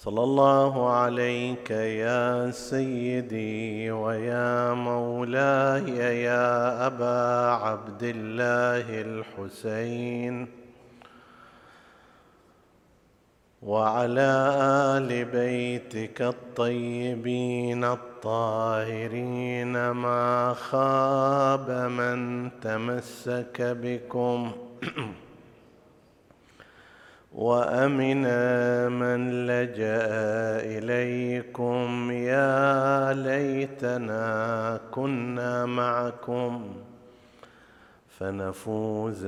صلى الله عليك يا سيدي ويا مولاي يا أبا عبد الله الحسين وعلى آل بيتك الطيبين الطاهرين ما خاب من تمسك بكم وامن من لجأ إليكم يا ليتنا كنا معكم فنفوز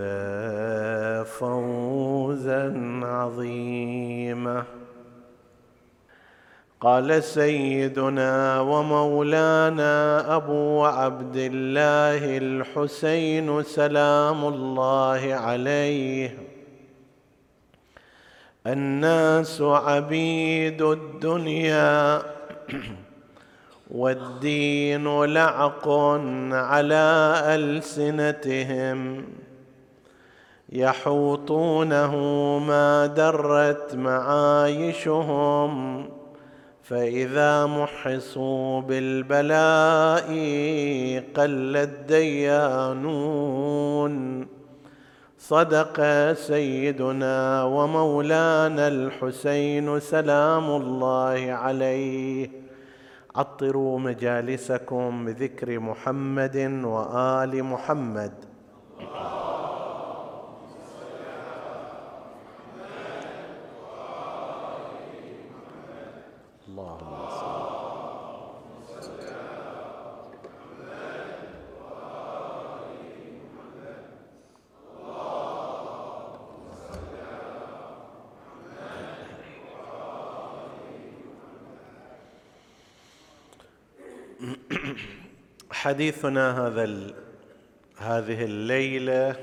فوزا عظيما. قال سيدنا ومولانا أبو عبد الله الحسين سلام الله عليه. الناس عبيد الدنيا. والدين لعق على ألسنتهم. يحوطونه ما درت معايشهم. فإذا محصوا بالبلاء قل الديانون. صدق سيدنا ومولانا الحسين سلام الله عليه. عطروا مجالسكم بذكر محمد وآل محمد. حديثنا هذا هذه الليلة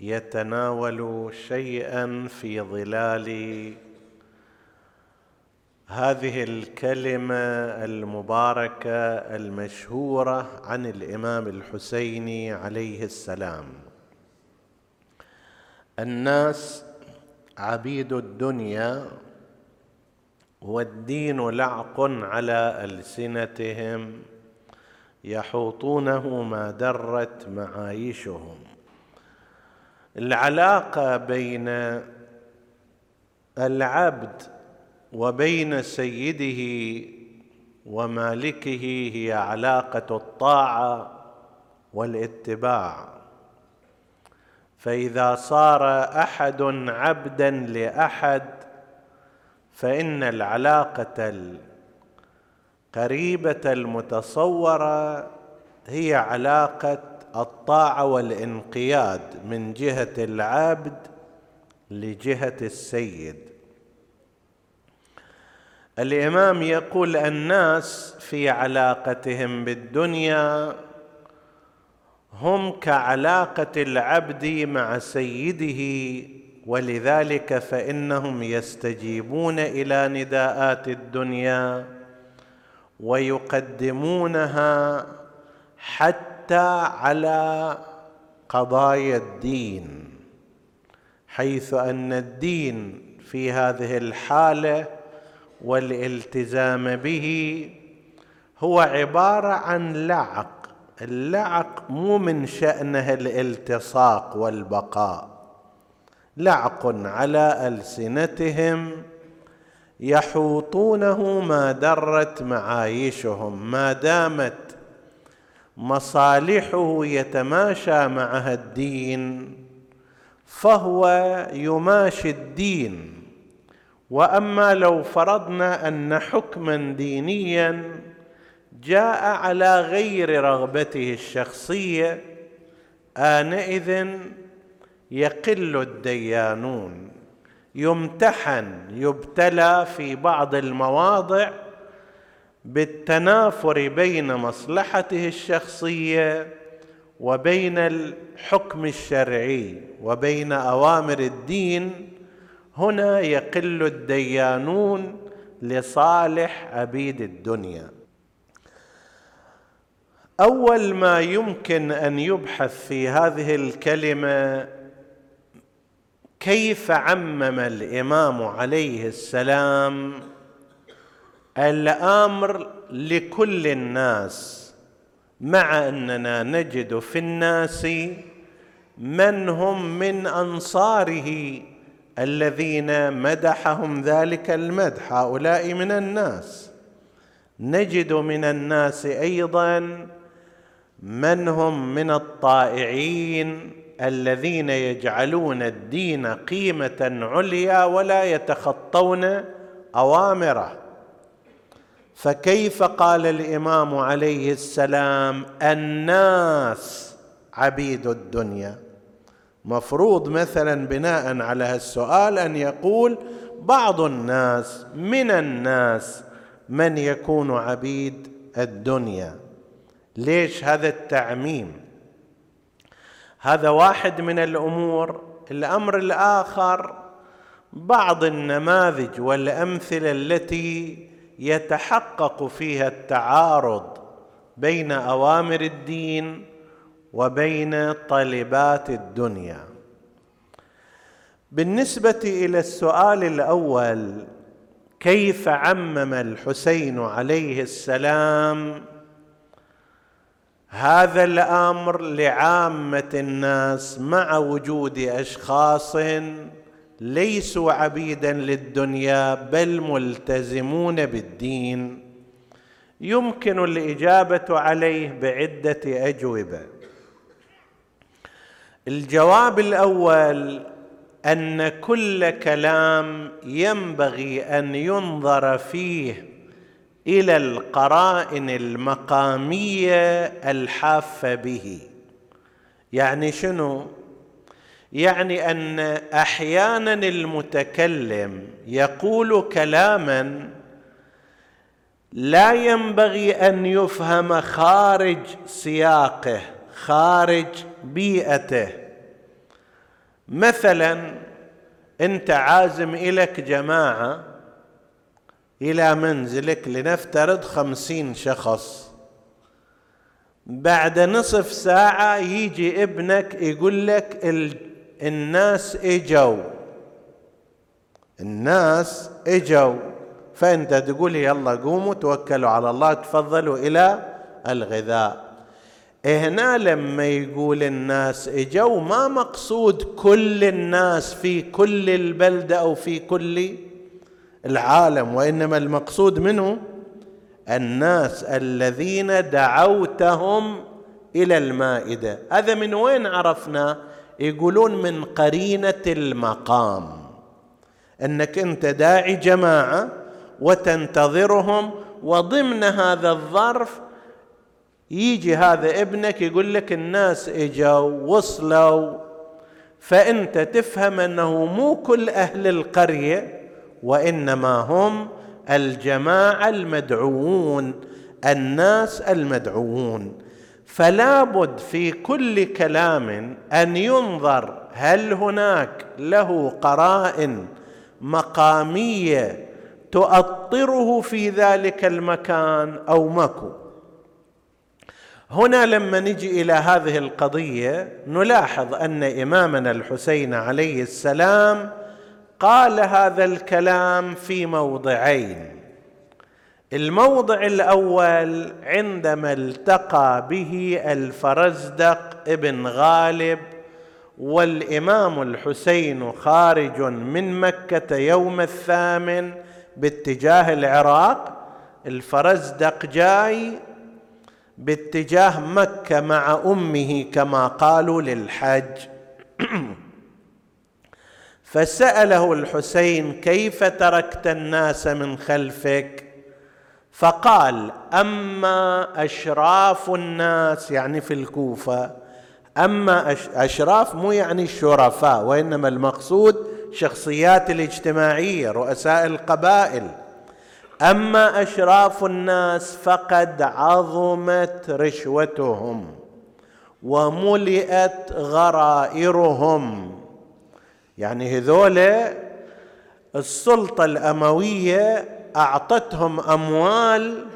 يتناول شيئا في ظلال هذه الكلمة المباركة المشهورة عن الإمام الحسيني عليه السلام. الناس عبيد الدنيا والدين لعق على ألسنتهم يحوطونه ما درت معايشهم. العلاقة بين العبد وبين سيده ومالكه هي علاقة الطاعة والاتباع. فإذا صار أحد عبدا لأحد فإن العلاقة قريبة المتصورة هي علاقة الطاعة والانقياد من جهة العبد لجهة السيد. الإمام يقول الناس في علاقتهم بالدنيا هم كعلاقة العبد مع سيده ولذلك فإنهم يستجيبون إلى نداءات الدنيا. ويقدمونها حتى على قضايا الدين حيث أن الدين في هذه الحالة والالتزام به هو عبارة عن لعق. اللعق مو من شأنه الالتصاق والبقاء لعق على ألسنتهم يحوطونه ما درت معايشهم ما دامت مصالحه يتماشى معها الدين فهو يماشي الدين. وأما لو فرضنا أن حكما دينيا جاء على غير رغبته الشخصية آنئذ يقل الديانون. يمتحن يبتلى في بعض المواضع بالتنافر بين مصلحته الشخصية وبين الحكم الشرعي وبين أوامر الدين. هنا يقل الديانون لصالح عبيد الدنيا. أول ما يمكن أن يبحث في هذه الكلمة كيف عمم الإمام عليه السلام الأمر لكل الناس مع أننا نجد في الناس من هم من أنصاره الذين مدحهم ذلك المدح هؤلاء من الناس. نجد من الناس أيضا من هم من الطائعين الذين يجعلون الدين قيمة عليا ولا يتخطون أوامره. فكيف قال الإمام عليه السلام الناس عبيد الدنيا؟ مفروض مثلا بناء على هالسؤال أن يقول بعض الناس من الناس من يكون عبيد الدنيا. ليش هذا التعميم؟ هذا واحد من الأمور الأمر الآخر بعض النماذج والأمثلة التي يتحقق فيها التعارض بين أوامر الدين وبين طالبات الدنيا. بالنسبة إلى السؤال الأول كيف عمم الحسين عليه السلام هذا الأمر لعامة الناس مع وجود أشخاص ليسوا عبيدا للدنيا بل ملتزمون بالدين. يمكن الإجابة عليه بعدة أجوبة. الجواب الأول أن كل كلام ينبغي أن ينظر فيه إلى القرائن المقامية الحافة به. يعني شنو؟ يعني أن أحيانا المتكلم يقول كلاما لا ينبغي أن يفهم خارج سياقه خارج بيئته. مثلا أنت عازم الك جماعة إلى منزلك لنفترض خمسين شخص. بعد نصف ساعة يجي ابنك يقول لك الناس إجوا. الناس إجوا. فأنت تقول يلا قوموا توكلوا على الله تفضلوا إلى الغذاء. هنا لما يقول الناس إجوا ما مقصود كل الناس في كل البلده أو في كل العالم وإنما المقصود منه الناس الذين دعوتهم إلى المائدة. هذا من وين عرفنا؟ يقولون من قرينة المقام. إنك أنت داعي جماعة وتنتظرهم وضمن هذا الظرف يجي هذا ابنك يقول لك الناس اجوا وصلوا فأنت تفهم أنه مو كل أهل القرية وإنما هم الجماعة المدعوون الناس المدعوون. فلا بد في كل كلام أن ينظر هل هناك له قرائن مقامية تؤطره في ذلك المكان أو مكو هنا لما نجي إلى هذه القضية نلاحظ أن إمامنا الحسين عليه السلام قال هذا الكلام في موضعين. الموضع الأول عندما التقى به الفرزدق ابن غالب والإمام الحسين خارج من مكة يوم الثامن باتجاه العراق. الفرزدق جاي باتجاه مكة مع أمه كما قالوا للحج. فسأله الحسين كيف تركت الناس من خلفك؟ فقال أما أشراف الناس يعني في الكوفة أما أشراف مو يعني الشرفاء وإنما المقصود شخصيات الاجتماعية رؤساء القبائل. أما أشراف الناس فقد عظمت رشوتهم وملئت غرائرهم. يعني هذول السلطة الأموية أعطتهم أموال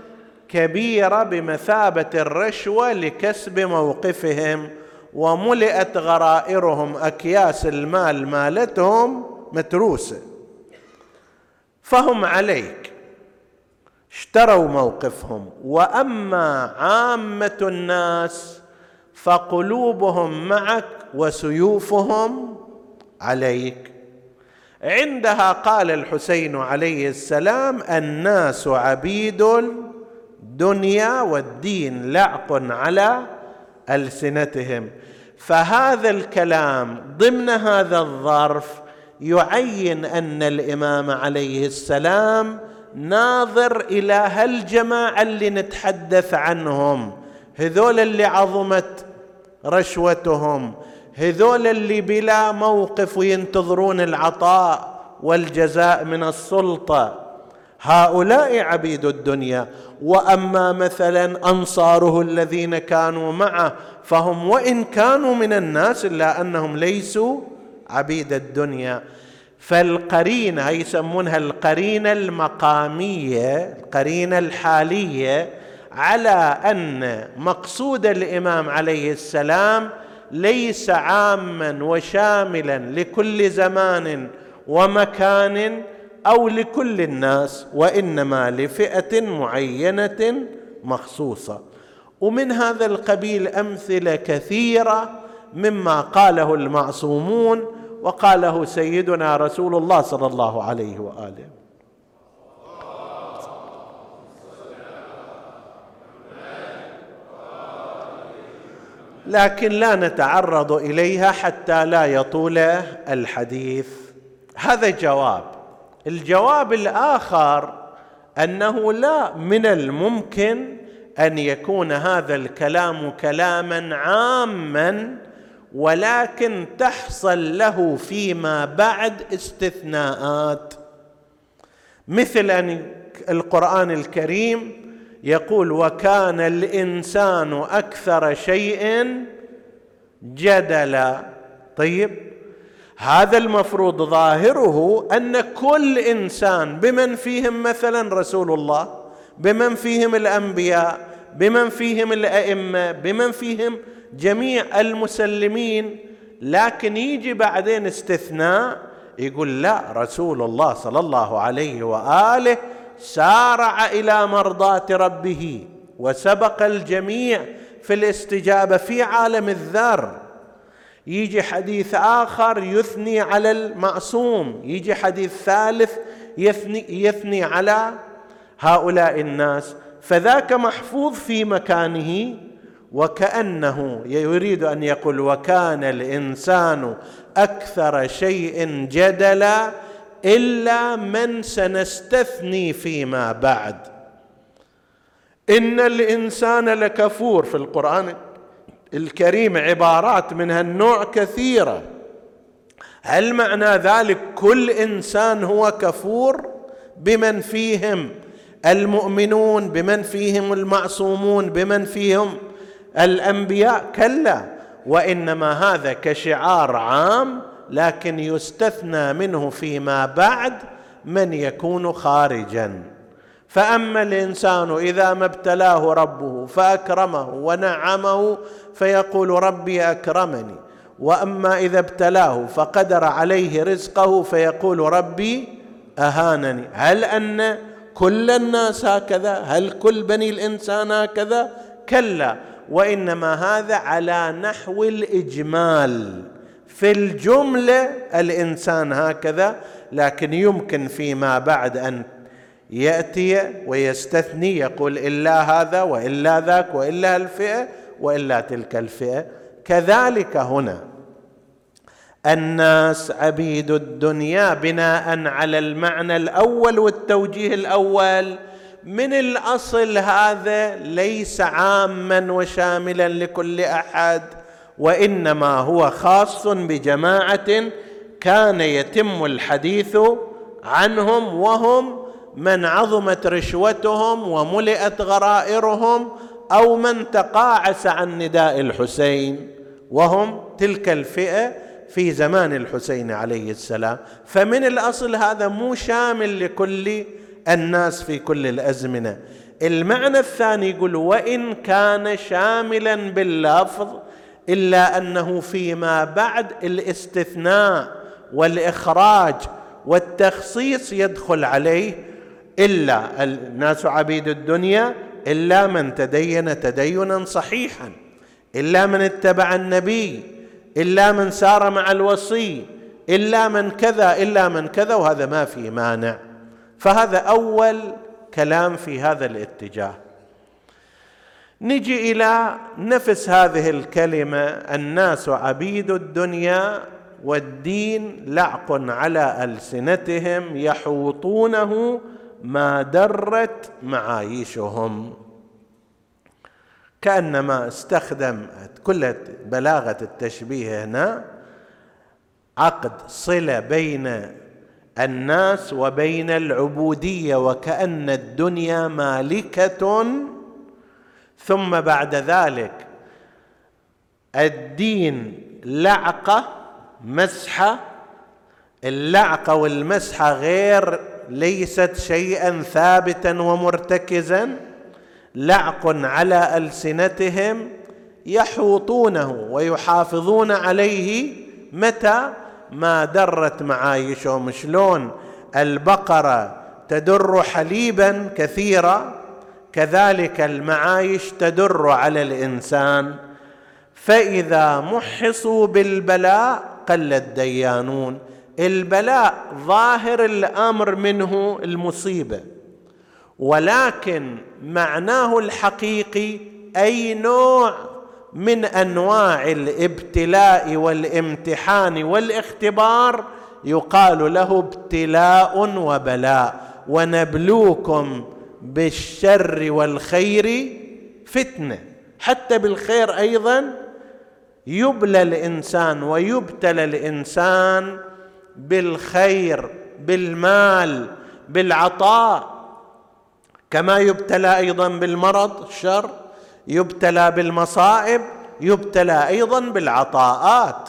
كبيرة بمثابة الرشوة لكسب موقفهم وملئت غرائرهم أكياس المال مالتهم متروسة. فهم عليك. اشتروا موقفهم. وأما عامة الناس فقلوبهم معك وسيوفهم عليك. عندها قال الحسين عليه السلام الناس عبيد الدنيا والدين لعق على ألسنتهم. فهذا الكلام ضمن هذا الظرف يعين أن الإمام عليه السلام ناظر إلى هالجماعة اللي نتحدث عنهم هذول اللي عظمت رشوتهم. هذول اللي بلا موقف وينتظرون العطاء والجزاء من السلطة. هؤلاء عبيد الدنيا. وأما مثلا أنصاره الذين كانوا معه فهم وإن كانوا من الناس إلا أنهم ليسوا عبيد الدنيا. فالقرينة هي يسمونها القرينة المقامية القرينة الحالية على أن مقصود الإمام عليه السلام ليس عاما وشاملا لكل زمان ومكان أو لكل الناس وإنما لفئة معينة مخصوصة. ومن هذا القبيل أمثلة كثيرة مما قاله المعصومون وقاله سيدنا رسول الله صلى الله عليه وآله. لكن لا نتعرض إليها حتى لا يطول الحديث. هذا جواب الجواب الآخر أنه لا من الممكن أن يكون هذا الكلام كلاما عاما ولكن تحصل له فيما بعد استثناءات. مثل أن القرآن الكريم يقول وكان الإنسان أكثر شيء جدلا. طيب هذا المفروض ظاهره أن كل إنسان بمن فيهم مثلا رسول الله بمن فيهم الأنبياء بمن فيهم الأئمة بمن فيهم جميع المسلمين لكن يجي بعدين استثناء يقول لا رسول الله صلى الله عليه وآله سارع إلى مرضاة ربه وسبق الجميع في الاستجابة في عالم الذر. يجي حديث آخر يثني على المعصوم يجي حديث ثالث يثني, يثني على هؤلاء الناس. فذاك محفوظ في مكانه وكأنه يريد أن يقول وكان الإنسان أكثر شيء جدلا إلا من سنستثني فيما بعد. إن الإنسان لكفور في القرآن الكريم عبارات من هالنوع كثيرة. هل معنى ذلك كل إنسان هو كفور بمن فيهم المؤمنون بمن فيهم المعصومون بمن فيهم الأنبياء؟ كلا وإنما هذا كشعار عام لكن يستثنى منه فيما بعد من يكون خارجا. فأما الإنسان إذا ما ابتلاه ربه فأكرمه ونعمه فيقول ربي أكرمني. وأما إذا ابتلاه فقدر عليه رزقه فيقول ربي أهانني. هل أن كل الناس هكذا؟ هل كل بني الإنسان هكذا؟ كلا. وإنما هذا على نحو الإجمال. في الجملة الإنسان هكذا لكن يمكن فيما بعد أن يأتي ويستثني يقول إلا هذا وإلا ذاك وإلا الفئة وإلا تلك الفئة. كذلك هنا الناس عبيد الدنيا بناء على المعنى الأول والتوجيه الأول. من الأصل هذا ليس عاما وشاملا لكل أحد. وإنما هو خاص بجماعة كان يتم الحديث عنهم وهم من عظمت رشوتهم وملئت غرائرهم أو من تقاعس عن نداء الحسين. وهم تلك الفئة في زمان الحسين عليه السلام. فمن الأصل هذا مو شامل لكل الناس في كل الأزمنة. المعنى الثاني يقول وإن كان شاملا باللفظ إلا أنه فيما بعد الاستثناء والإخراج والتخصيص يدخل عليه إلا الناس عبيد الدنيا إلا من تدين تدينا صحيحا إلا من اتبع النبي إلا من سار مع الوصي إلا من كذا إلا من كذا وهذا ما في مانع. فهذا أول كلام في هذا الاتجاه. نجي إلى نفس هذه الكلمة. الناس عبيد الدنيا والدين لعق على ألسنتهم يحوطونه ما درت معايشهم. كأنما استخدم كل بلاغة التشبيه هنا عقد صلة بين الناس وبين العبودية وكأن الدنيا مالكة ثم بعد ذلك الدين لعقه مسحه اللعقه والمسحه غير ليست شيئا ثابتا ومرتكزا. لعق على ألسنتهم يحوطونه ويحافظون عليه. متى؟ ما درت معايشهم. شلون؟ البقرة تدر حليبا كثيرا. كذلك المعايش تدر على الإنسان فإذا محصوا بالبلاء قل الديانون. البلاء ظاهر الأمر منه المصيبة ولكن معناه الحقيقي أي نوع من أنواع الابتلاء والامتحان والاختبار يقال له ابتلاء وبلاء. ونبلوكم بالشر والخير فتنة. حتى بالخير أيضا يبلى الإنسان ويبتلى الإنسان بالخير بالمال بالعطاء. كما يبتلى أيضا بالمرض الشر. يبتلى بالمصائب يبتلى أيضا بالعطاءات.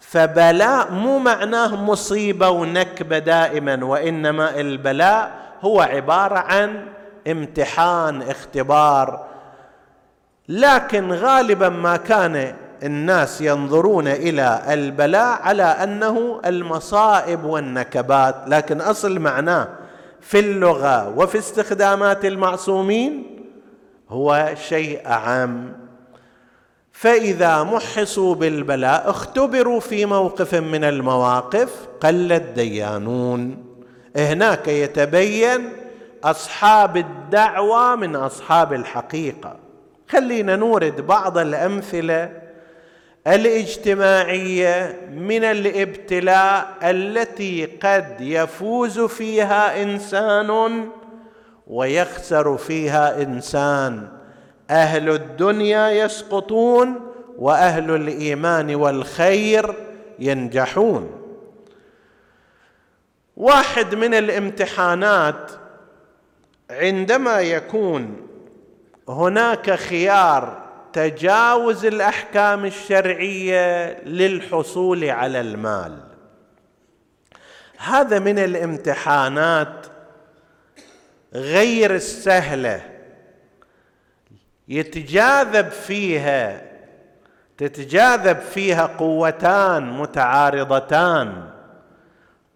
فبلاء مو معناه مصيبة ونكبة دائما وإنما البلاء هو عبارة عن امتحان اختبار. لكن غالبا ما كان الناس ينظرون إلى البلاء على أنه المصائب والنكبات. لكن أصل معناه في اللغة وفي استخدامات المعصومين هو شيء أعم. فإذا محصوا بالبلاء اختبروا في موقف من المواقف قل الديانون. هناك يتبين أصحاب الدعوة من أصحاب الحقيقة. خلينا نورد بعض الأمثلة الاجتماعية من الابتلاء التي قد يفوز فيها إنسان ويخسر فيها إنسان. أهل الدنيا يسقطون وأهل الإيمان والخير ينجحون. واحد من الامتحانات عندما يكون هناك خيار تجاوز الأحكام الشرعية للحصول على المال. هذا من الامتحانات غير السهلة. يتجاذب فيها تتجاذب فيها قوتان متعارضتان.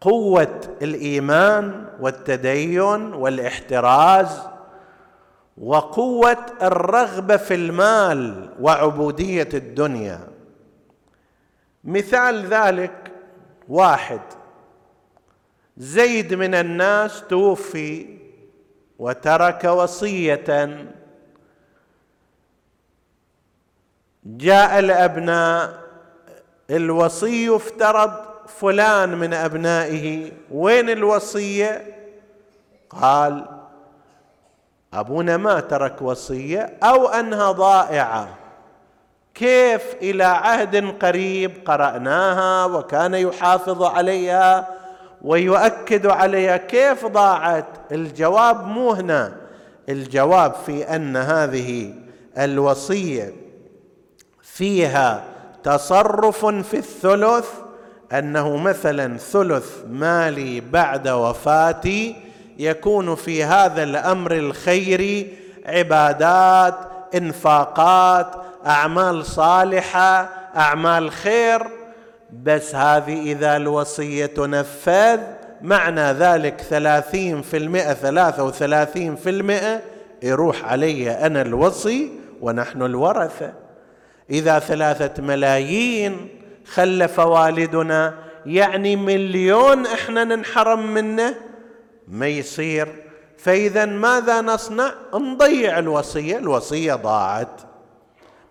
قوة الإيمان والتدين والاحتراز وقوة الرغبة في المال وعبودية الدنيا. مثال ذلك واحد. زيد من الناس توفي وترك وصية. جاء الأبناء الوصي افترض فلان من أبنائه وين الوصية؟ قال أبونا ما ترك وصية أو انها ضائعة. كيف إلى عهد قريب قرأناها وكان يحافظ عليها ويؤكد عليها؟ كيف ضاعت؟ الجواب مو هنا. الجواب في أن هذه الوصية فيها تصرف في الثلث أنه مثلا ثلث مالي بعد وفاتي يكون في هذا الأمر الخيري عبادات إنفاقات أعمال صالحة أعمال خير. بس هذه إذا الوصية تنفذ معنى ذلك ثلاثين في المئة ثلاثة وثلاثين في المئة يروح علي أنا الوصي ونحن الورثة. إذا ثلاثة ملايين خلف والدنا يعني مليون إحنا ننحرم منه؟ ما يصير. فإذا ماذا نصنع؟ نضيع الوصية. الوصية ضاعت.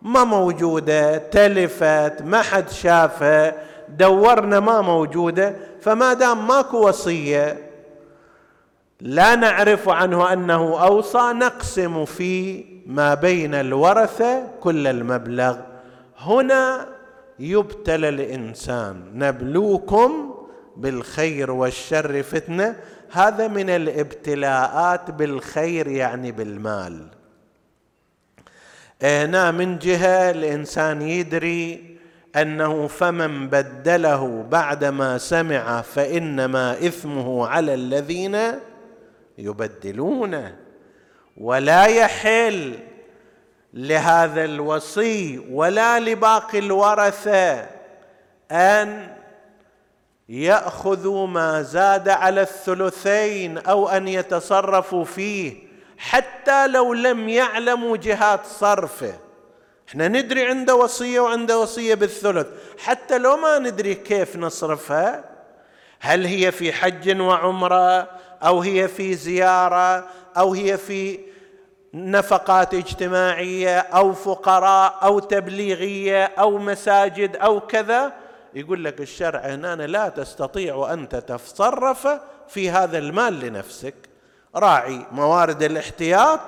ما موجودة. تلفت. ما حد شافها. دورنا ما موجودة. فما دام ماكو وصية لا نعرف عنه أنه أوصى. نقسم في ما بين الورثة كل المبلغ. هنا يبتلى الإنسان. نبلوكم بالخير والشر فتنة. هذا من الابتلاءات بالخير يعني بالمال. هنا من جهة الإنسان يدري أنه فمن بدله بعدما سمع فإنما إثمه على الذين يبدلونه. ولا يحل لهذا الوصي ولا لباقي الورثة أن يأخذوا ما زاد على الثلثين أو أن يتصرفوا فيه حتى لو لم يعلموا جهات صرفه. إحنا ندري عنده وصية وعنده وصية بالثلث. حتى لو ما ندري كيف نصرفها هل هي في حج وعمرة أو هي في زيارة أو هي في نفقات اجتماعية أو فقراء أو تبليغية أو مساجد أو كذا يقول لك الشرع هنا لا تستطيع انت تتصرف في هذا المال لنفسك. راعي موارد الاحتياط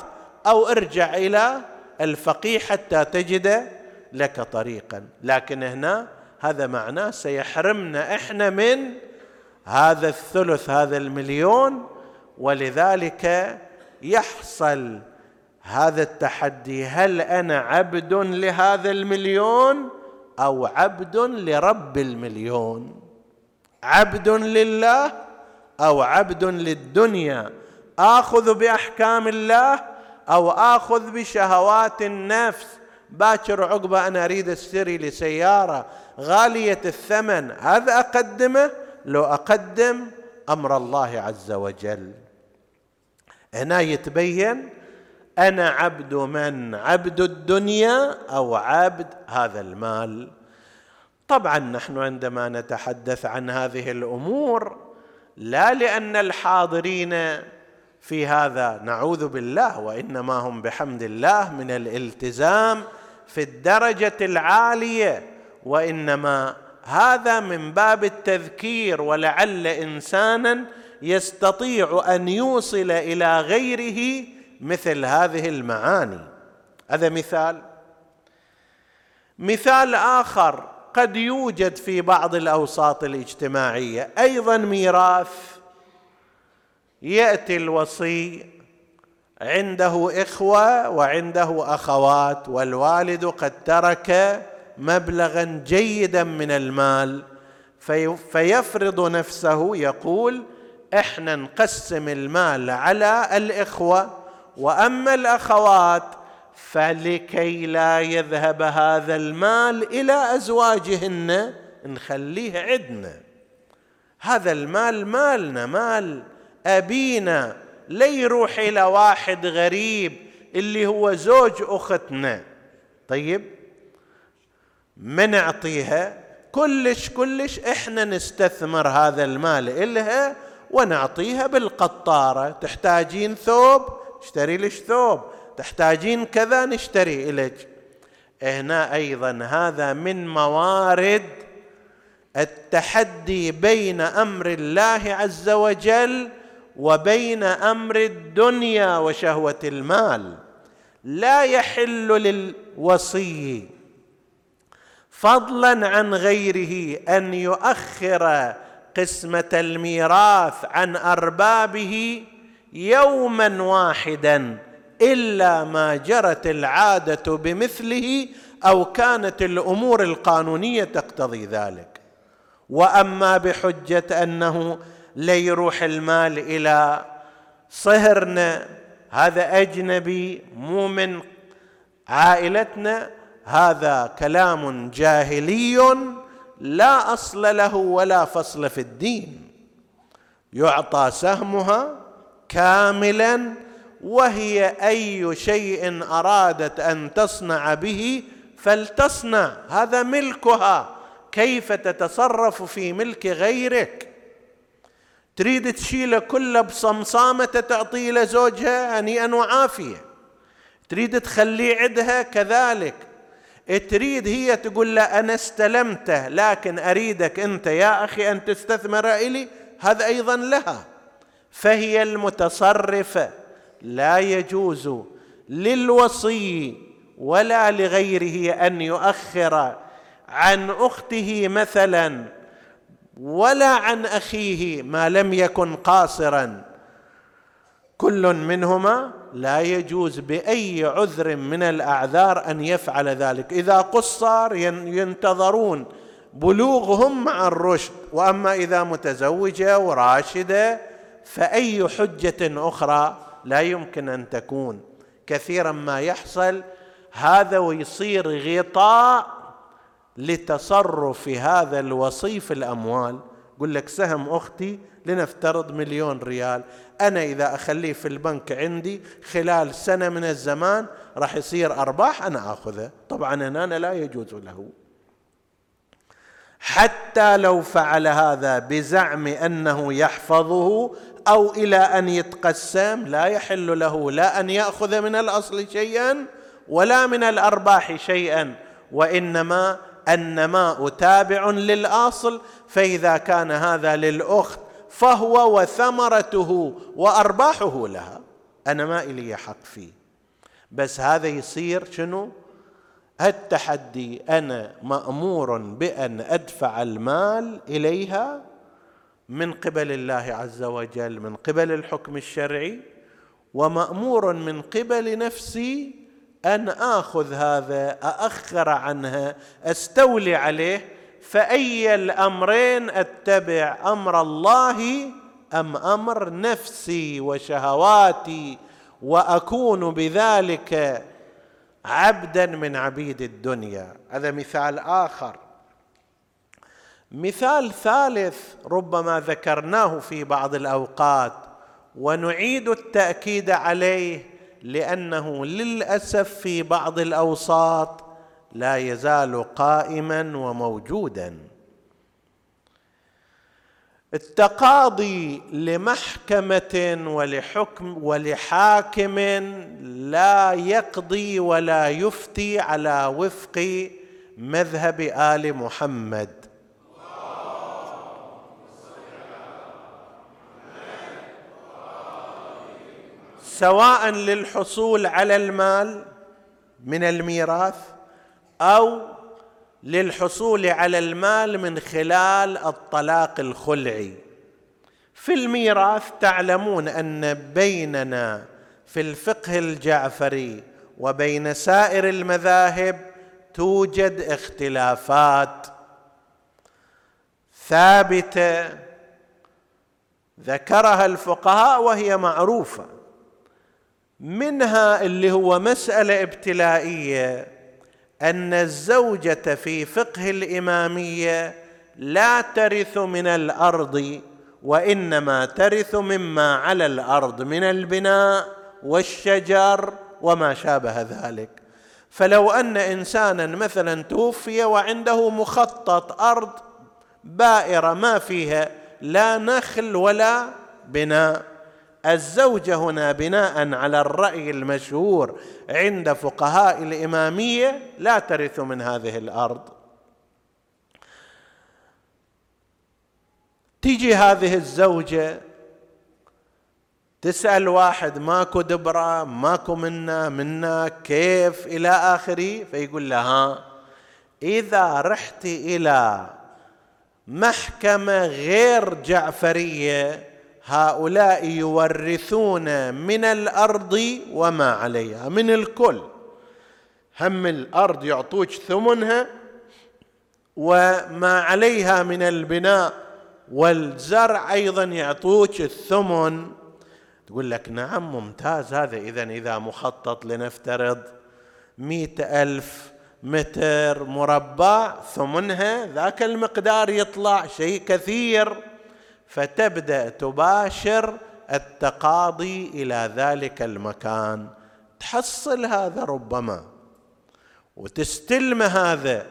أو ارجع إلى الفقيه حتى تجد لك طريقا. لكن هنا هذا معناه سيحرمنا إحنا من هذا الثلث هذا المليون ولذلك يحصل هذا التحدي هل أنا عبد لهذا المليون أو عبد لرب المليون؟ عبد لله أو عبد للدنيا؟ آخذ بأحكام الله أو آخذ بشهوات النفس؟ باكر عقبة أنا أريد اشتري لسيارة غالية الثمن هذا أقدمه؟ لو أقدم أمر الله عز وجل. هنا يتبين أنا عبد من عبد الدنيا أو عبد هذا المال. طبعا نحن عندما نتحدث عن هذه الأمور لا لأن الحاضرين في هذا نعوذ بالله وإنما هم بحمد الله من الالتزام في الدرجة العالية وإنما هذا من باب التذكير ولعل انسانا يستطيع أن يوصل إلى غيره مثل هذه المعاني. هذا مثال. مثال آخر قد يوجد في بعض الأوساط الاجتماعية. أيضا ميراث يأتي الوصي عنده إخوة وعنده أخوات والوالد قد ترك مبلغا جيدا من المال فيفرض نفسه يقول إحنا نقسم المال على الإخوة وأما الأخوات فلكي لا يذهب هذا المال إلى أزواجهن نخليه عندنا هذا المال مالنا مال أبينا لا يروح إلى واحد غريب اللي هو زوج أختنا. طيب؟ ما نعطيها؟ كلش كلش إحنا نستثمر هذا المال إلها ونعطيها بالقطارة. تحتاجين ثوب؟ اشتري لك ثوب؟ تحتاجين كذا نشتري لك هنا أيضا هذا من موارد التحدي بين أمر الله عز وجل وبين أمر الدنيا وشهوة المال. لا يحل للوصي فضلا عن غيره أن يؤخر قسمة الميراث عن أربابه يوما واحدا إلا ما جرت العادة بمثله أو كانت الأمور القانونية تقتضي ذلك. وأما بحجة أنه ليروح المال إلى صهرنا هذا أجنبي مو من عائلتنا هذا كلام جاهلي لا أصل له ولا فصل في الدين. يعطى سهمها كاملا وهي أي شيء أرادت أن تصنع به فلتصنع. هذا ملكها. كيف تتصرف في ملك غيرك؟ تريد تشيله كله بصمصامة تعطيه لزوجها هنيئا وعافية تريد تخليه عندها كذلك. تريد هي تقول له أنا استلمته لكن أريدك أنت يا أخي أن تستثمر إلي. هذا أيضا لها. فهي المتصرفة لا يجوز للوصي ولا لغيره أن يؤخر عن أخته مثلا ولا عن أخيه ما لم يكن قاصرا. كل منهما لا يجوز بأي عذر من الأعذار أن يفعل ذلك. إذا قصر ينتظرون بلوغهم مع الرشد وأما إذا متزوجة وراشدة فأي حجة أخرى لا يمكن أن تكون. كثيرا ما يحصل هذا ويصير غطاء لتصرف هذا الوصي في الأموال. يقول لك سهم أختي لنفترض مليون ريال. أنا إذا أخليه في البنك عندي خلال سنة من الزمان راح يصير أرباح أنا آخذه. طبعا هنا لا يجوز له. حتى لو فعل هذا بزعم أنه يحفظه أو إلى أن يتقسم لا يحل له لا أن يأخذ من الأصل شيئا ولا من الأرباح شيئا وإنما النماء تابع للأصل فإذا كان هذا للأخت فهو وثمرته وأرباحه لها. أنا ما إلي حق فيه. بس هذا يصير شنو؟ التحدي. أنا مأمور بأن أدفع المال إليها من قبل الله عز وجل من قبل الحكم الشرعي ومأمور من قبل نفسي أن آخذ هذا أأخر عنها أستولي عليه فأي الأمرين أتبع أمر الله أم أمر نفسي وشهواتي وأكون بذلك عبدا من عبيد الدنيا. هذا مثال آخر. مثال ثالث ربما ذكرناه في بعض الأوقات ونعيد التأكيد عليه لأنه للأسف في بعض الأوساط لا يزال قائما وموجودا. التقاضي لمحكمة ولحكم ولحاكم لا يقضي ولا يفتي على وفق مذهب آل محمد. سواء للحصول على المال من الميراث أو للحصول على المال من خلال الطلاق الخلعي. في الميراث تعلمون أن بيننا في الفقه الجعفري وبين سائر المذاهب توجد اختلافات ثابتة ذكرها الفقهاء وهي معروفة. منها اللي هو مسألة ابتلائية أن الزوجة في فقه الإمامية لا ترث من الأرض وإنما ترث مما على الأرض من البناء والشجر وما شابه ذلك. فلو أن إنسانا مثلا توفي وعنده مخطط أرض بائرة ما فيها لا نخل ولا بناء. الزوجه هنا بناء على الرأي المشهور عند فقهاء الإمامية لا ترث من هذه الأرض. تيجي هذه الزوجة تسأل واحد ماكو دبرة ماكو منا منا كيف؟ إلى آخره؟ فيقول لها إذا رحت إلى محكمة غير جعفرية هؤلاء يورثون من الأرض وما عليها من الكل. هم الأرض يعطوك ثمنها وما عليها من البناء والزرع أيضا يعطوك الثمن. تقول لك نعم ممتاز. هذا اذا إذا مخطط لنفترض مئة ألف متر مربع ثمنها ذاك المقدار يطلع شيء كثير. فتبدأ تباشر التقاضي إلى ذلك المكان. تحصل هذا ربما وتستلم هذا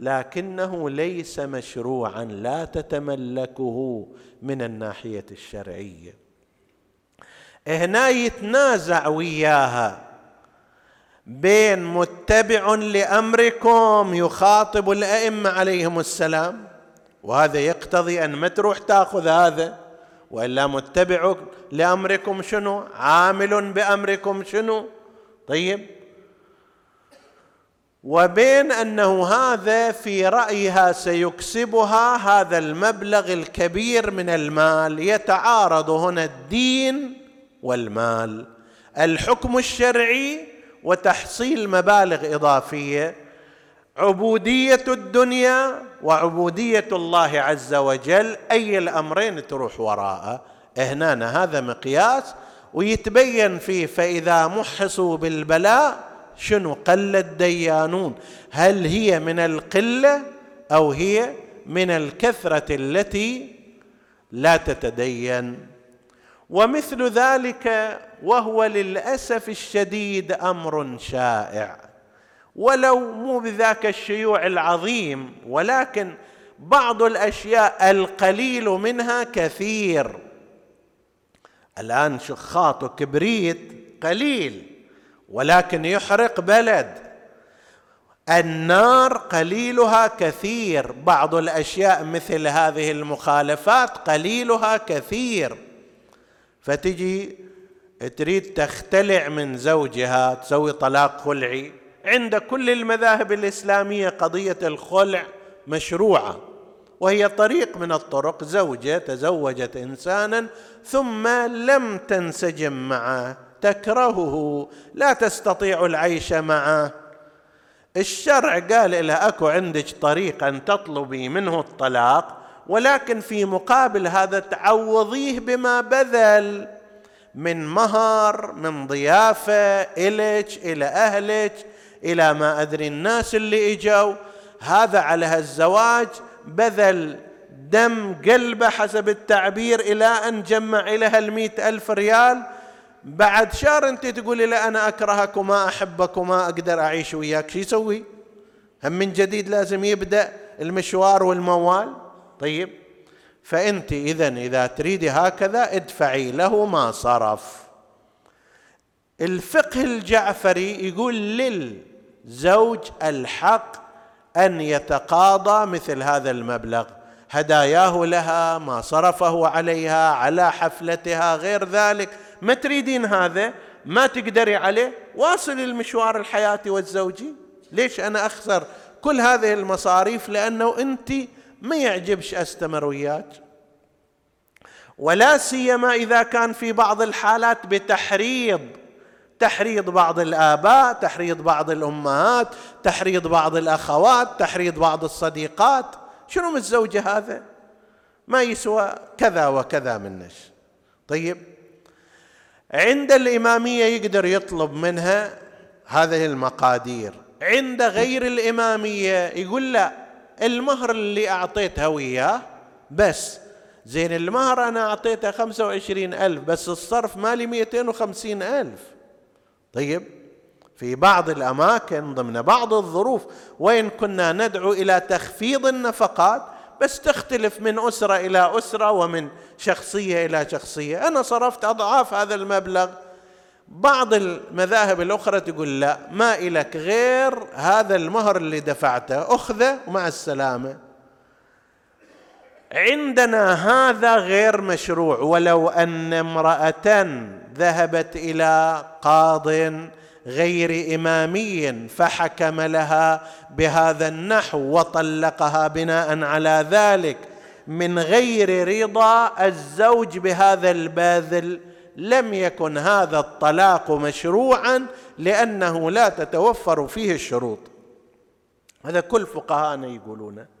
لكنه ليس مشروعا لا تتملكه من الناحية الشرعية. هنا يتنازع وياها بين متبع لأمركم يخاطب الأئمة عليهم السلام وهذا يقتضي أن ما تروح تأخذ هذا وإلا متبع لأمركم شنو؟ عامل بأمركم شنو؟ طيب. وبين أنه هذا في رأيها سيكسبها هذا المبلغ الكبير من المال يتعارض هنا الدين والمال. الحكم الشرعي وتحصيل مبالغ إضافية. عبودية الدنيا وعبودية الله عز وجل أي الأمرين تروح وراءه. هنا هذا مقياس ويتبين فيه فإذا محصوا بالبلاء شنو قل الديانون؟ هل هي من القلة أو هي من الكثرة التي لا تتدين؟ ومثل ذلك وهو للأسف الشديد أمر شائع. ولو مو بذاك الشيوع العظيم ولكن بعض الأشياء القليل منها كثير. الآن شخاط وكبريت قليل ولكن يحرق بلد. النار قليلها كثير بعض الأشياء مثل هذه المخالفات قليلها كثير. فتجي تريد تختلع من زوجها تسوي طلاق خلعي. عند كل المذاهب الإسلامية قضية الخلع مشروعة وهي طريق من الطرق زوجة تزوجت إنسانا ثم لم تنسجم معه تكرهه لا تستطيع العيش معه. الشرع قال لها أكو عندك طريق ان تطلبي منه الطلاق ولكن في مقابل هذا تعوضيه بما بذل من مهر من ضيافة الك إلى أهلك إلى ما أدري الناس اللي اجوا هذا على هالزواج بذل دم قلبه حسب التعبير إلى أن جمع لها المئة ألف ريال. بعد شهر أنت تقولي لا أنا أكرهك وما أحبك وما أقدر أعيش وياك. شو يسوي؟ هم من جديد لازم يبدأ المشوار والموال. طيب فأنت إذا إذا تريدي هكذا ادفعي له ما صرف. الفقه الجعفري يقول للزوج الحق أن يتقاضى مثل هذا المبلغ. هداياه لها ما صرفه عليها على حفلتها غير ذلك. ما تريدين هذا؟ ما تقدري عليه؟ واصل المشوار الحياتي والزوجي. ليش أنا أخسر كل هذه المصاريف؟ لأنه أنت ما يعجبش أستمر وياك. ولا سيما إذا كان في بعض الحالات بتحريض. تحريض بعض الآباء تحريض بعض الأمهات تحريض بعض الأخوات تحريض بعض الصديقات. شنو من الزوجة هذا؟ ما يسوى كذا وكذا منش طيب عند الإمامية يقدر يطلب منها هذه المقادير. عند غير الإمامية يقول لا المهر اللي أعطيتها وياه بس. زين المهر أنا أعطيته خمسة وعشرين ألف بس الصرف مالي مئتين وخمسين ألف. طيب في بعض الأماكن ضمن بعض الظروف وين كنا ندعو إلى تخفيض النفقات بس تختلف من أسرة إلى أسرة ومن شخصية إلى شخصية. أنا صرفت أضعاف هذا المبلغ. بعض المذاهب الأخرى تقول لا ما إلك غير هذا المهر اللي دفعته أخذه ومع السلامة. عندنا هذا غير مشروع ولو أن امرأة ذهبت إلى قاض غير إمامي فحكم لها بهذا النحو وطلقها بناء على ذلك. من غير رضا الزوج بهذا الباذل لم يكن هذا الطلاق مشروعا لأنه لا تتوفر فيه الشروط. هذا كل فقهاءنا يقولونه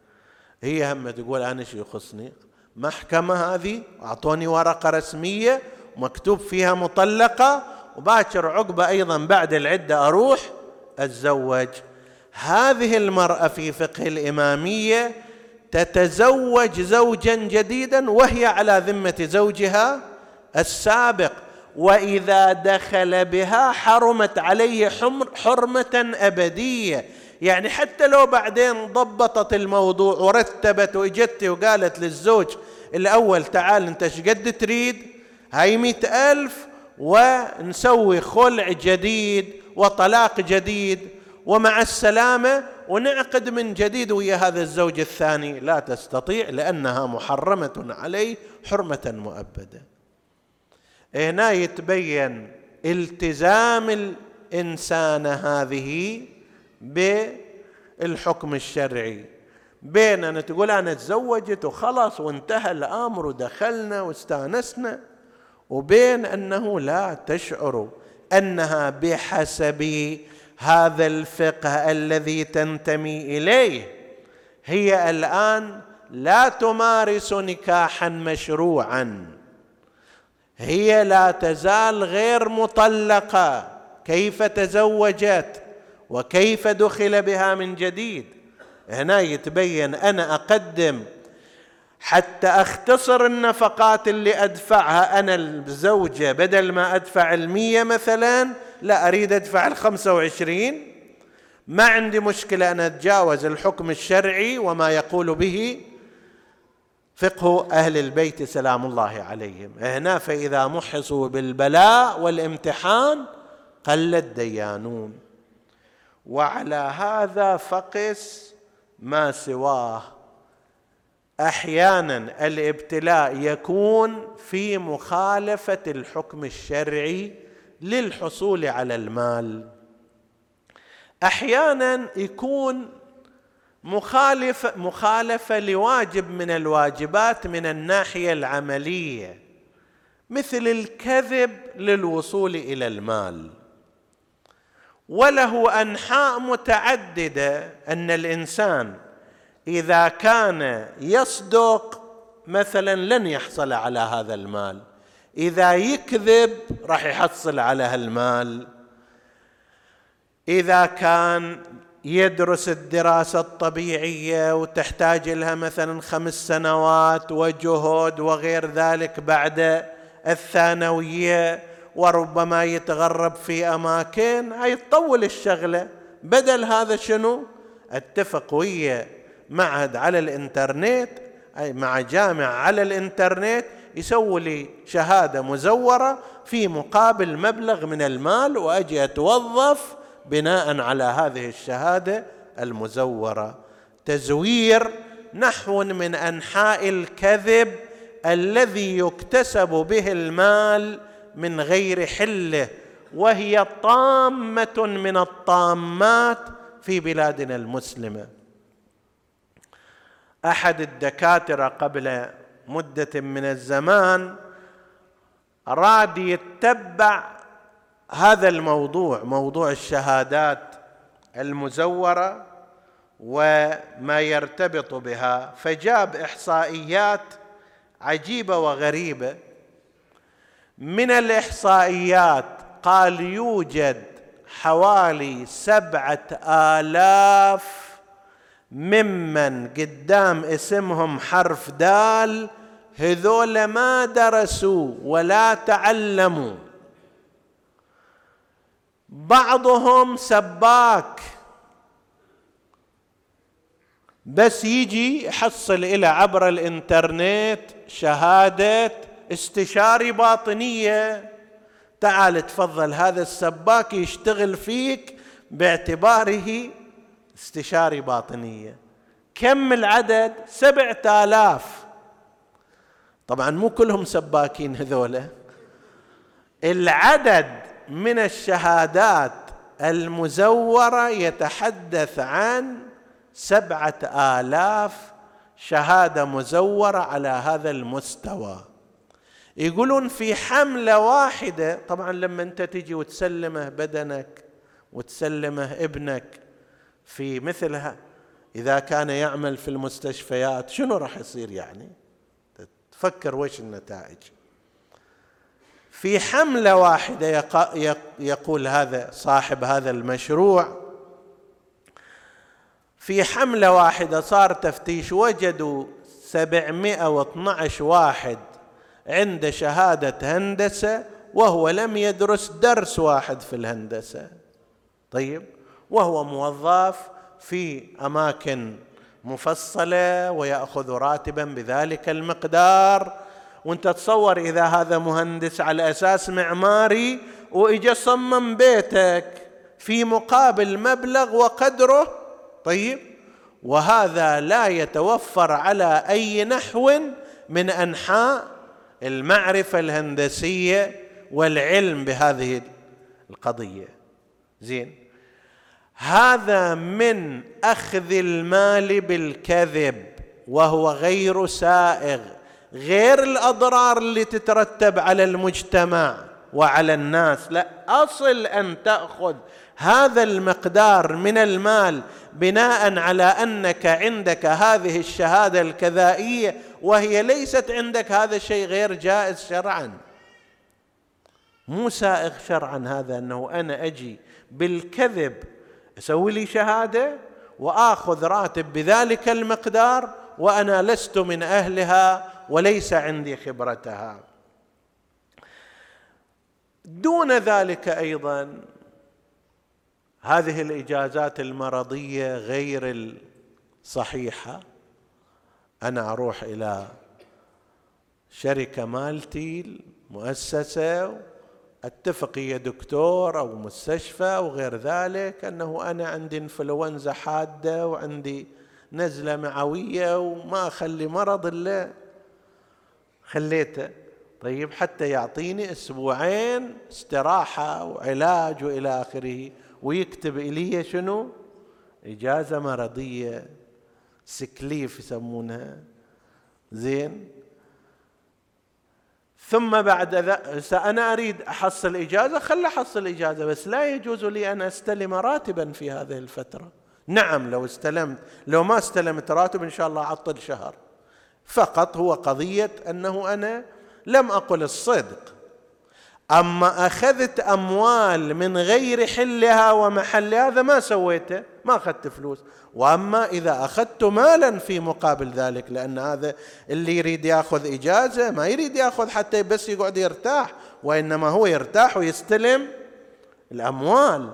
هي هم تقول أنا شو يخصني؟ محكمة هذه أعطوني ورقة رسمية مكتوب فيها مطلقة وباكر عقبة أيضا بعد العدة أروح أتزوج. هذه المرأة في فقه الإمامية تتزوج زوجا جديدا وهي على ذمة زوجها السابق. وإذا دخل بها حرمت عليه حرمة أبدية. يعني حتى لو بعدين ضبطت الموضوع ورتبت واجت وقالت للزوج الأول تعال أنت إيش قد تريد؟ هاي مئة ألف ونسوي خلع جديد وطلاق جديد ومع السلامة ونعقد من جديد ويا هذا الزوج الثاني. لا تستطيع لأنها محرمة عليه حرمة مؤبدة. هنا يتبين التزام الإنسان هذه بالحكم الشرعي. بين أن تقول أنا تزوجت وخلص وانتهى الأمر ودخلنا واستانسنا وبين أنه لا تشعر أنها بحسب هذا الفقه الذي تنتمي إليه. هي الآن لا تمارس نكاحا مشروعا. هي لا تزال غير مطلقة. كيف تزوجت؟ وكيف دخل بها من جديد؟ هنا يتبين أنا أقدم حتى أختصر النفقات اللي أدفعها أنا الزوجة بدل ما أدفع المية مثلا لا أريد أدفع الخمسة وعشرين. ما عندي مشكلة ان أتجاوز الحكم الشرعي وما يقول به فقه أهل البيت سلام الله عليهم. هنا فإذا محصوا بالبلاء والامتحان قل الديانون وعلى هذا فقس ما سواه. أحيانا الابتلاء يكون في مخالفة الحكم الشرعي للحصول على المال. أحيانا يكون مخالف مخالفة لواجب من الواجبات من الناحية العملية مثل الكذب للوصول إلى المال. وله أنحاء متعددة أن الإنسان إذا كان يصدق مثلا لن يحصل على هذا المال. إذا يكذب راح يحصل على هالمال. إذا كان يدرس الدراسة الطبيعية وتحتاج لها مثلا خمس سنوات وجهد وغير ذلك بعد الثانوية وربما يتغرب في أماكن. هاي تطول الشغلة. بدل هذا شنو؟ اتفق ويا معهد على الإنترنت أي مع جامعة على الإنترنت يسوي لي شهادة مزورة في مقابل مبلغ من المال وأجي أتوظف بناء على هذه الشهادة المزورة. تزوير نحو من أنحاء الكذب الذي يكتسب به المال من غير حله وهي طامة من الطامات في بلادنا المسلمة. أحد الدكاترة قبل مدة من الزمان اراد يتبع هذا الموضوع موضوع الشهادات المزورة وما يرتبط بها فجاب إحصائيات عجيبة وغريبة. من الإحصائيات قال يوجد حوالي سبعة آلاف ممن قدام اسمهم حرف دال هذول ما درسوا ولا تعلموا. بعضهم سباك. بس يجي يحصل إلى عبر الإنترنت شهادة استشاري باطنية. تعال تفضل هذا السباك يشتغل فيك باعتباره استشاري باطنية. كم العدد؟ سبعة آلاف. طبعا مو كلهم سباكين هذولا. العدد من الشهادات المزورة يتحدث عن سبعة آلاف شهادة مزورة على هذا المستوى. يقولون في حملة واحدة طبعا لما أنت تجي وتسلمه بدنك وتسلمه ابنك في مثلها إذا كان يعمل في المستشفيات شنو راح يصير يعني؟ تفكر وش النتائج. في حملة واحدة يقول هذا صاحب هذا المشروع في حملة واحدة صار تفتيش وجدوا 712 واحد عنده شهادة هندسة وهو لم يدرس درس واحد في الهندسة. طيب وهو موظف في أماكن مفصلة ويأخذ راتبا بذلك المقدار. وانت تصور إذا هذا مهندس على أساس معماري وإجا صمم بيتك في مقابل مبلغ وقدره. طيب وهذا لا يتوفر على أي نحو من أنحاء المعرفة الهندسية والعلم بهذه القضية. زين. هذا من أخذ المال بالكذب وهو غير سائغ غير الأضرار اللي تترتب على المجتمع وعلى الناس. لا أصل أن تأخذ هذا المقدار من المال بناء على أنك عندك هذه الشهادة الكذائية وهي ليست عندك هذا الشيء غير جائز شرعا. مو سائغ شرعا هذا أنه أنا أجي بالكذب أسوي لي شهادة وآخذ راتب بذلك المقدار وأنا لست من أهلها وليس عندي خبرتها. دون ذلك أيضا هذه الإجازات المرضية غير الصحيحة. أنا أروح إلى شركة مالتي مؤسسه أتفق يا دكتور أو مستشفى أو غير ذلك أنه أنا عندي انفلونزا حادة وعندي نزلة معوية وما أخلي مرض إلا خليته طيب حتى يعطيني أسبوعين استراحة وعلاج وإلى آخره ويكتب إلي شنو؟ إجازة مرضية سكليف يسمونها. زين. ثم بعد ذلك أنا أريد أحصل إجازة خل أحصل إجازة بس لا يجوز لي أن أستلم راتبا في هذه الفترة. نعم لو استلمت لو ما استلمت راتب إن شاء الله أعطل شهر. فقط هو قضية أنه أنا لم أقل الصدق. أما أخذت أموال من غير حلها ومحلها هذا ما سويته؟ ما أخذت فلوس. وأما إذا أخذت مالا في مقابل ذلك لأن هذا اللي يريد يأخذ إجازة ما يريد يأخذ حتى بس يقعد يرتاح وإنما هو يرتاح ويستلم الأموال.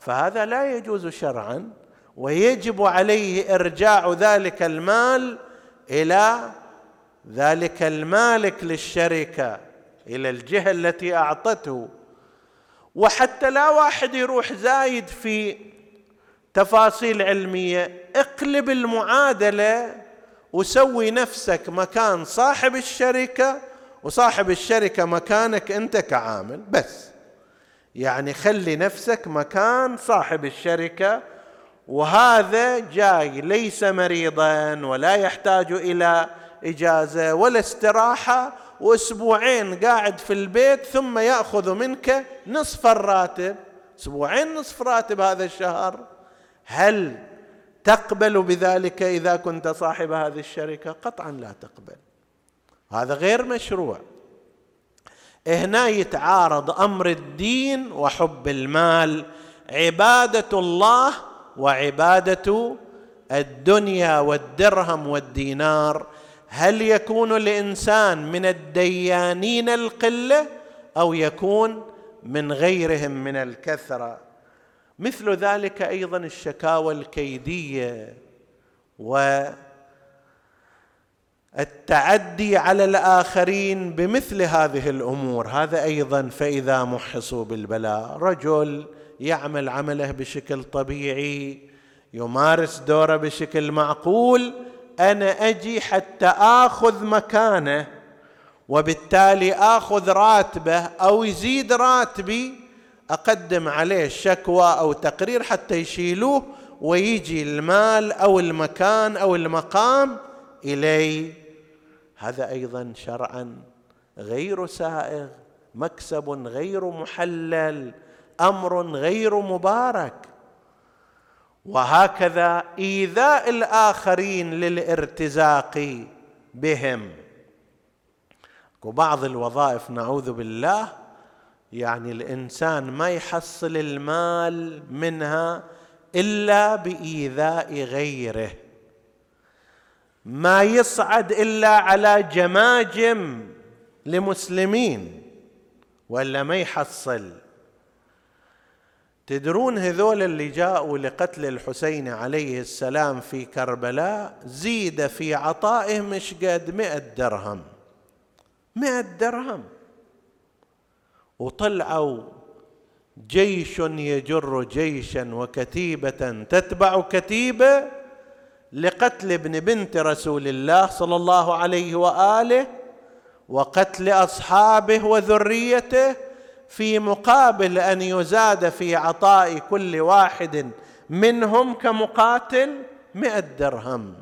فهذا لا يجوز شرعا ويجب عليه إرجاع ذلك المال إلى ذلك المالك للشركة. إلى الجهة التي أعطته. وحتى لا واحد يروح زايد في تفاصيل علمية اقلب المعادلة وسوي نفسك مكان صاحب الشركة وصاحب الشركة مكانك أنت كعامل بس. يعني خلي نفسك مكان صاحب الشركة وهذا جاي ليس مريضا ولا يحتاج إلى إجازة ولا استراحة واسبوعين قاعد في البيت ثم ياخذ منك نصف الراتب. أسبوعين نصف راتب هذا الشهر. هل تقبل بذلك إذا كنت صاحب هذه الشركة؟ قطعا لا تقبل. هذا غير مشروع. هنا يتعارض أمر الدين وحب المال. عبادة الله وعبادة الدنيا والدرهم والدينار. هل يكون الإنسان من الديانين القلة أو يكون من غيرهم من الكثرة؟ مثل ذلك أيضا الشكاوى الكيدية والتعدي على الآخرين بمثل هذه الأمور. هذا أيضا فإذا محصوا بالبلاء. رجل يعمل عمله بشكل طبيعي يمارس دوره بشكل معقول أنا أجي حتى آخذ مكانه وبالتالي آخذ راتبه أو يزيد راتبي أقدم عليه شكوى أو تقرير حتى يشيلوه ويجي المال أو المكان أو المقام اليه هذا أيضا شرعا غير سائغ مكسب غير محلل أمر غير مبارك. وهكذا إيذاء الآخرين للارتزاق بهم. وبعض الوظائف نعوذ بالله يعني الإنسان ما يحصل المال منها إلا بإيذاء غيره. ما يصعد إلا على جماجم لمسلمين ولا ما يحصل. تدرون هذول اللي جاءوا لقتل الحسين عليه السلام في كربلاء؟ زيد في عطائهم مش قد مئة درهم. مئة درهم. وطلعوا جيش يجر جيشا وكتيبة تتبع كتيبة لقتل ابن بنت رسول الله صلى الله عليه وآله وقتل أصحابه وذريته في مقابل أن يزاد في عطاء كل واحد منهم كمقاتل مئة درهم.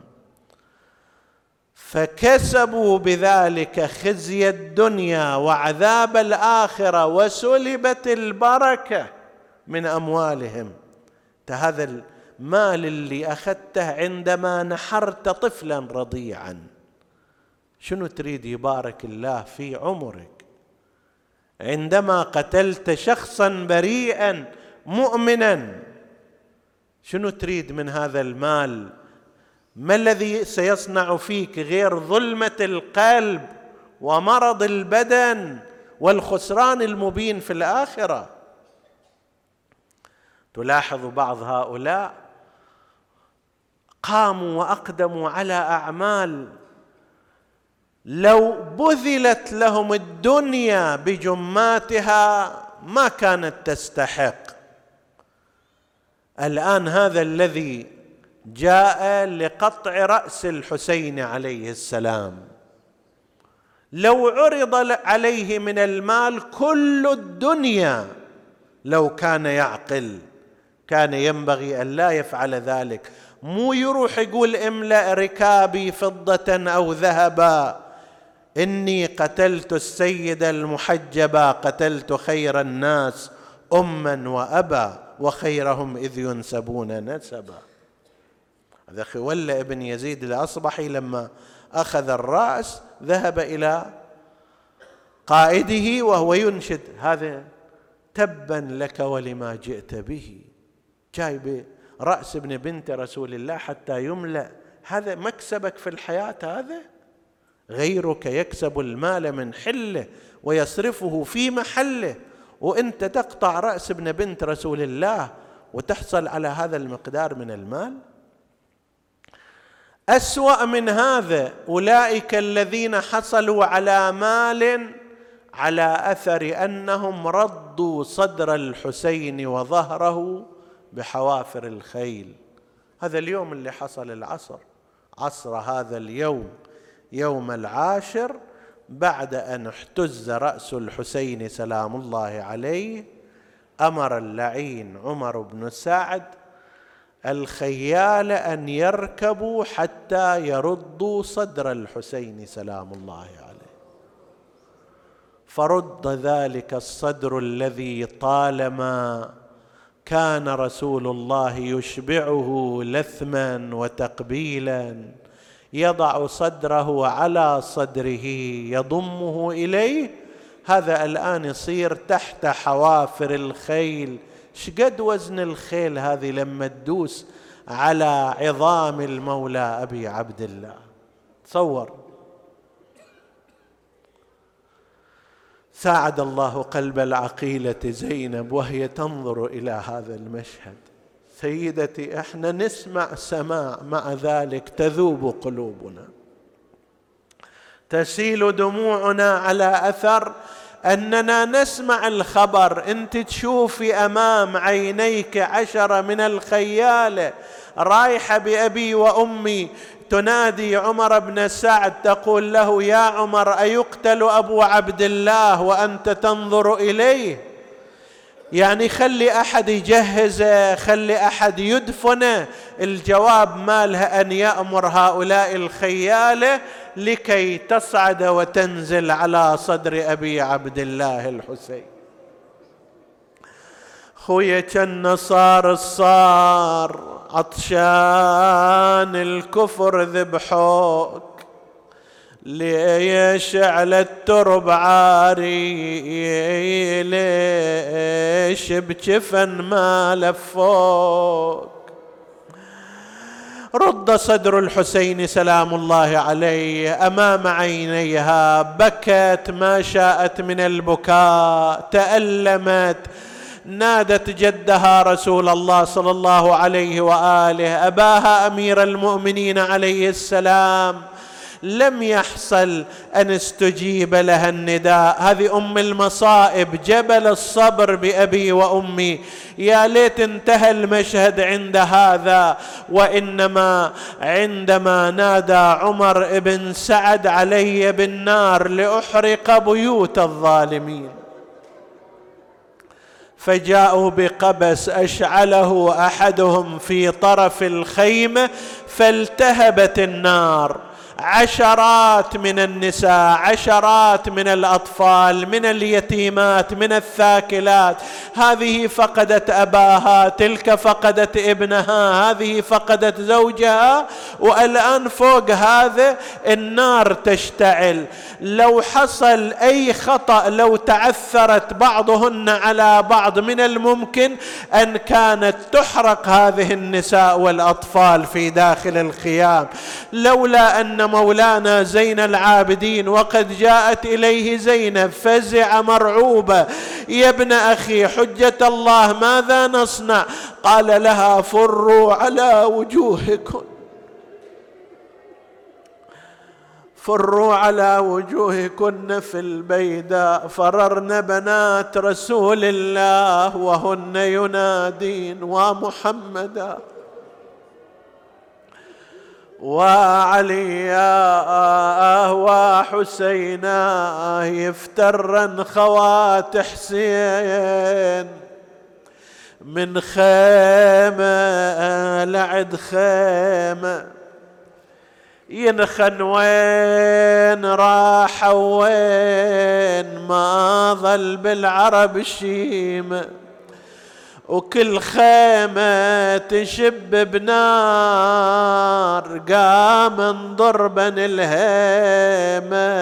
فكسبوا بذلك خزي الدنيا وعذاب الآخرة وسلبت البركة من أموالهم. هذا المال اللي أخذته عندما نحرت طفلا رضيعا. شنو تريد يبارك الله في عمرك؟ عندما قتلت شخصا بريئا مؤمنا. شنو تريد من هذا المال؟ ما الذي سيصنع فيك غير ظلمة القلب ومرض البدن والخسران المبين في الآخرة؟ تلاحظ بعض هؤلاء قاموا وأقدموا على أعمال لو بذلت لهم الدنيا بجماتها ما كانت تستحق. الآن هذا الذي جاء لقطع رأس الحسين عليه السلام. لو عرض عليه من المال كل الدنيا لو كان يعقل كان ينبغي أن لا يفعل ذلك. مو يروح يقول املأ ركابي فضة أو ذهبا. إني قتلت السيد المحجبا قتلت خير الناس أما وأبا وخيرهم إذ ينسبون نسبا. هذا خولة ابن يزيد الأصبحي لما أخذ الرأس ذهب إلى قائده وهو ينشد. هذا تبا لك ولما جئت به. جايب رأس ابن بنت رسول الله حتى يملأ. هذا مكسبك في الحياة هذا؟ غيرك يكسب المال من حله ويصرفه في محله. وانت تقطع رأس ابن بنت رسول الله وتحصل على هذا المقدار من المال. أسوأ من هذا أولئك الذين حصلوا على مال على أثر أنهم ردوا صدر الحسين وظهره بحوافر الخيل. هذا اليوم اللي حصل العصر عصر هذا اليوم. يوم العاشر بعد أن احتز رأس الحسين سلام الله عليه أمر اللعين عمر بن سعد الخيال أن يركبوا حتى يردوا صدر الحسين سلام الله عليه. فرد ذلك الصدر الذي طالما كان رسول الله يشبعه لثما وتقبيلا يضع صدره على صدره يضمه إليه. هذا الآن يصير تحت حوافر الخيل. شقد وزن الخيل هذه لما تدوس على عظام المولى أبي عبد الله. تصور. ساعد الله قلب العقيلة زينب وهي تنظر إلى هذا المشهد. سيدتي إحنا نسمع سماع مع ذلك تذوب قلوبنا. تسيل دموعنا على أثر أننا نسمع الخبر. أنت تشوفي أمام عينيك عشره من الخياله رايحة بأبي وأمي تنادي عمر بن سعد تقول له يا عمر أيقتل أبو عبد الله وأنت تنظر إليه؟ يعني خلي أحد يجهزه خلي أحد يدفنه الجواب مالها أن يأمر هؤلاء الخياله لكي تصعد وتنزل على صدر أبي عبد الله الحسين. خويا كان صار الصار عطشان الكفر ذبحوك. ليش على الترب عاري؟ ليش بجفن ما لفوك؟ رد صدر الحسين سلام الله عليه. أمام عينيها بكت ما شاءت من البكاء. تألمت نادت جدها رسول الله صلى الله عليه وآله. أباها أمير المؤمنين عليه السلام. لم يحصل أن استجيب لها النداء. هذه أم المصائب. جبل الصبر بأبي وأمي. يا ليت انتهى المشهد عند هذا. وإنما عندما نادى عمر بن سعد علي بالنار لأحرق بيوت الظالمين. فجاءوا بقبس أشعله أحدهم في طرف الخيمة فالتهبت النار. عشرات من النساء عشرات من الأطفال من اليتيمات من الثاكلات. هذه فقدت أباها تلك فقدت ابنها هذه فقدت زوجها. والآن فوق هذا النار تشتعل. لو حصل أي خطأ لو تعثرت بعضهن على بعض من الممكن أن كانت تحرق هذه النساء والأطفال في داخل الخيام. لولا أن مولانا زين العابدين وقد جاءت إليه زينب فزع مرعوبه يا ابن أخي حجة الله ماذا نصنع؟ قال لها فروا على وجوهكم. فروا على وجوهكن في البيداء فررن بنات رسول الله وهن ينادين ومحمدا وعليا وحسينا يفترن خوات حسين من خيمة لعد خيمة ينخن وين راح وين ما ظل بالعرب شيمه وكل خيمة تشب بنار قام ضربا الهيمة.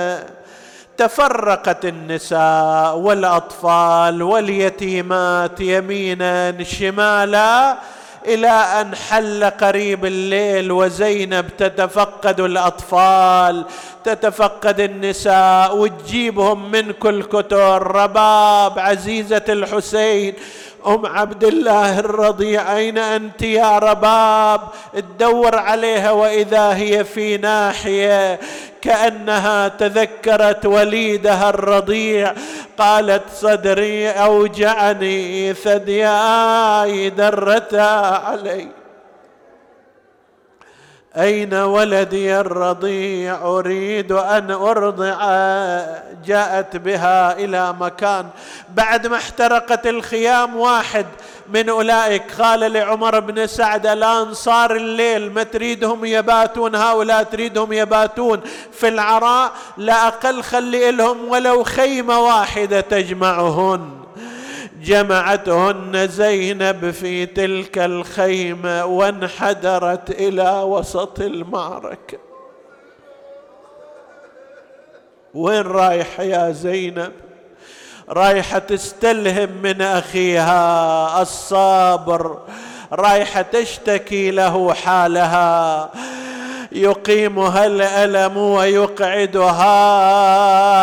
تفرقت النساء والأطفال واليتيمات يمينا شمالا إلى أن حل قريب الليل وزينب تتفقد الأطفال. تتفقد النساء وتجيبهم من كل كتر. رباب عزيزة الحسين أم عبد الله الرضيع أين أنت يا رباب؟ تدور عليها وإذا هي في ناحية كأنها تذكرت وليدها الرضيع. قالت صدري أوجعني ثدياي درتا علي. أين ولدي الرضيع؟ أريد أن أرضع. جاءت بها إلى مكان. بعد ما احترقت الخيام واحد. من أولئك قال لعمر بن سعد الآن صار الليل. ما تريدهم يباتون؟ هؤلاء تريدهم يباتون. في العراء لا أقل خلي لهم ولو خيمة واحدة تجمعهن. جمعتهن زينب في تلك الخيمة وانحدرت إلى وسط المعركة. وين رايحه يا زينب؟ رايحه تستلهم من أخيها الصابر رايحه تشتكي له حالها. يقيمها الألم ويقعدها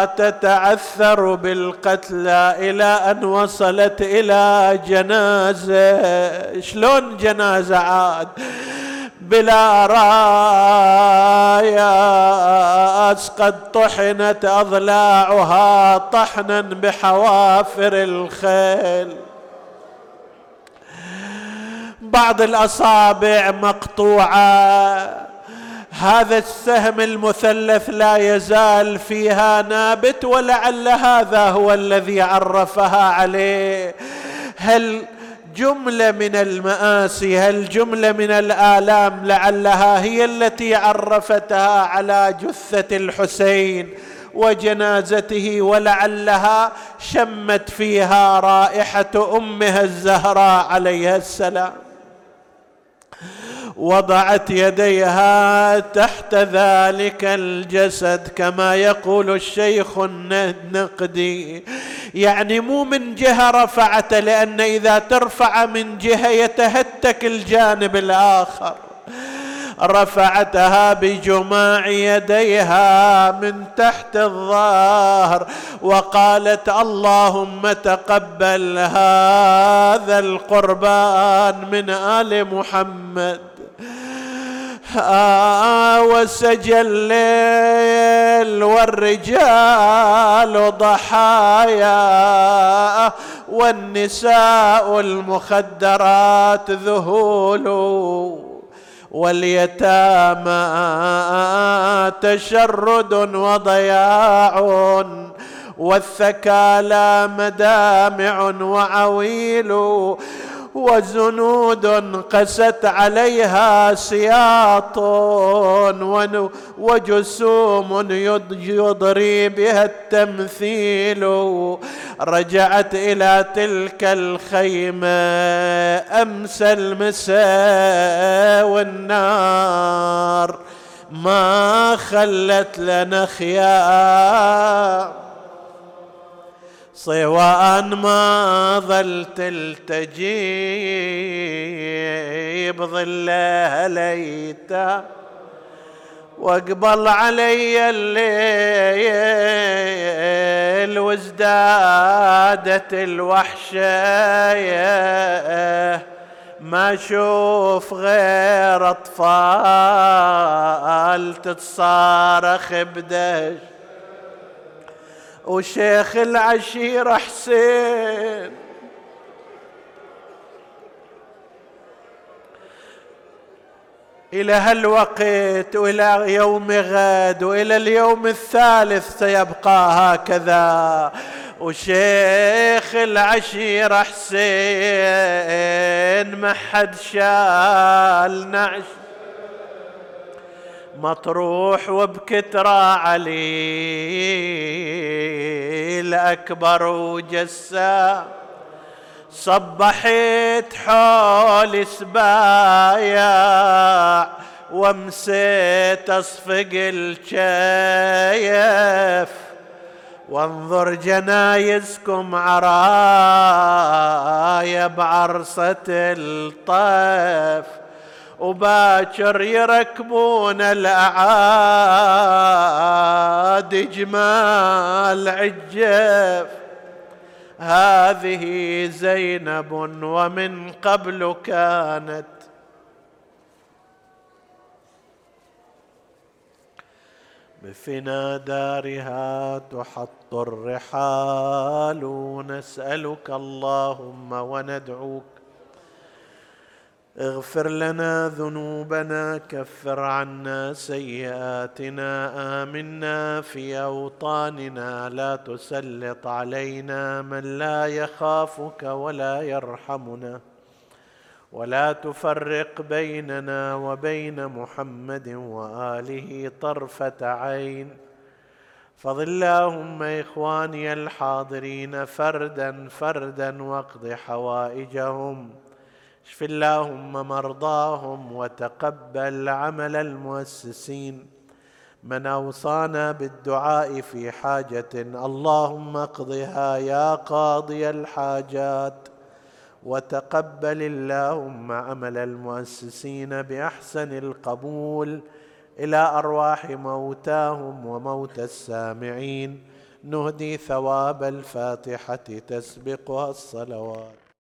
تتعثر بالقتلى إلى أن وصلت إلى جنازة. شلون جنازة عاد؟ بلا رايات قد طحنت أضلاعها طحنا بحوافر الخيل. بعض الأصابع مقطوعة. هذا السهم المثلث لا يزال فيها نابت ولعل هذا هو الذي عرفها عليه. هل جملة من المآسي هالجمله من الآلام لعلها هي التي عرفتها على جثة الحسين وجنازته ولعلها شمت فيها رائحة أمها الزهراء عليها السلام؟ وضعت يديها تحت ذلك الجسد كما يقول الشيخ النقدي. يعني مو من جهة رفعته لأن إذا ترفع من جهة يتهتك الجانب الآخر. رفعتها بجماع يديها من تحت الظهر وقالت اللهم تقبل هذا القربان من آل محمد. آه وسجى الليل والرجال ضحايا والنساء المخدرات ذهول واليتامى تشرد وضياع والثكالى مدامع وعويل وزنود قست عليها سياط وجسوم يضري بها التمثيل. رجعت إلى تلك الخيمة أمس المساء والنار. ما خلت لنا خيار. سواء ما ظل تلتجي بظله ليتا واقبل علي الليل وازدادت الوحشة. ما أشوف غير أطفال تتصارخ بدش وشيخ العشيرة حسين. إلى هالوقت وإلى يوم غد وإلى اليوم الثالث سيبقى هكذا. وشيخ العشيرة حسين ما حد شال نعش مطروح وبكترة علي الأكبر وجسا. صبحت حول سبايا ومسيت أصفق الشايف وانظر جنايزكم عرايا بعرصة الطيف. وباكر يركبون الأعاد جمال عجف. هذه زينب ومن قبل كانت. بفنا دارها تحط الرحال. نسألك اللهم وندعوك اغفر لنا ذنوبنا كفر عنا سيئاتنا آمنا في أوطاننا. لا تسلط علينا من لا يخافك ولا يرحمنا. ولا تفرق بيننا وبين محمد وآله طرفة عين. فض اللهم إخواني الحاضرين فردا فردا واقض حوائجهم. اشف اللهم مرضاهم وتقبل عمل المؤسسين. من أوصانا بالدعاء في حاجة اللهم اقضها يا قاضي الحاجات. وتقبل اللهم عمل المؤسسين بأحسن القبول. إلى أرواح موتاهم وموت السامعين. نهدي ثواب الفاتحة تسبقها الصلوات.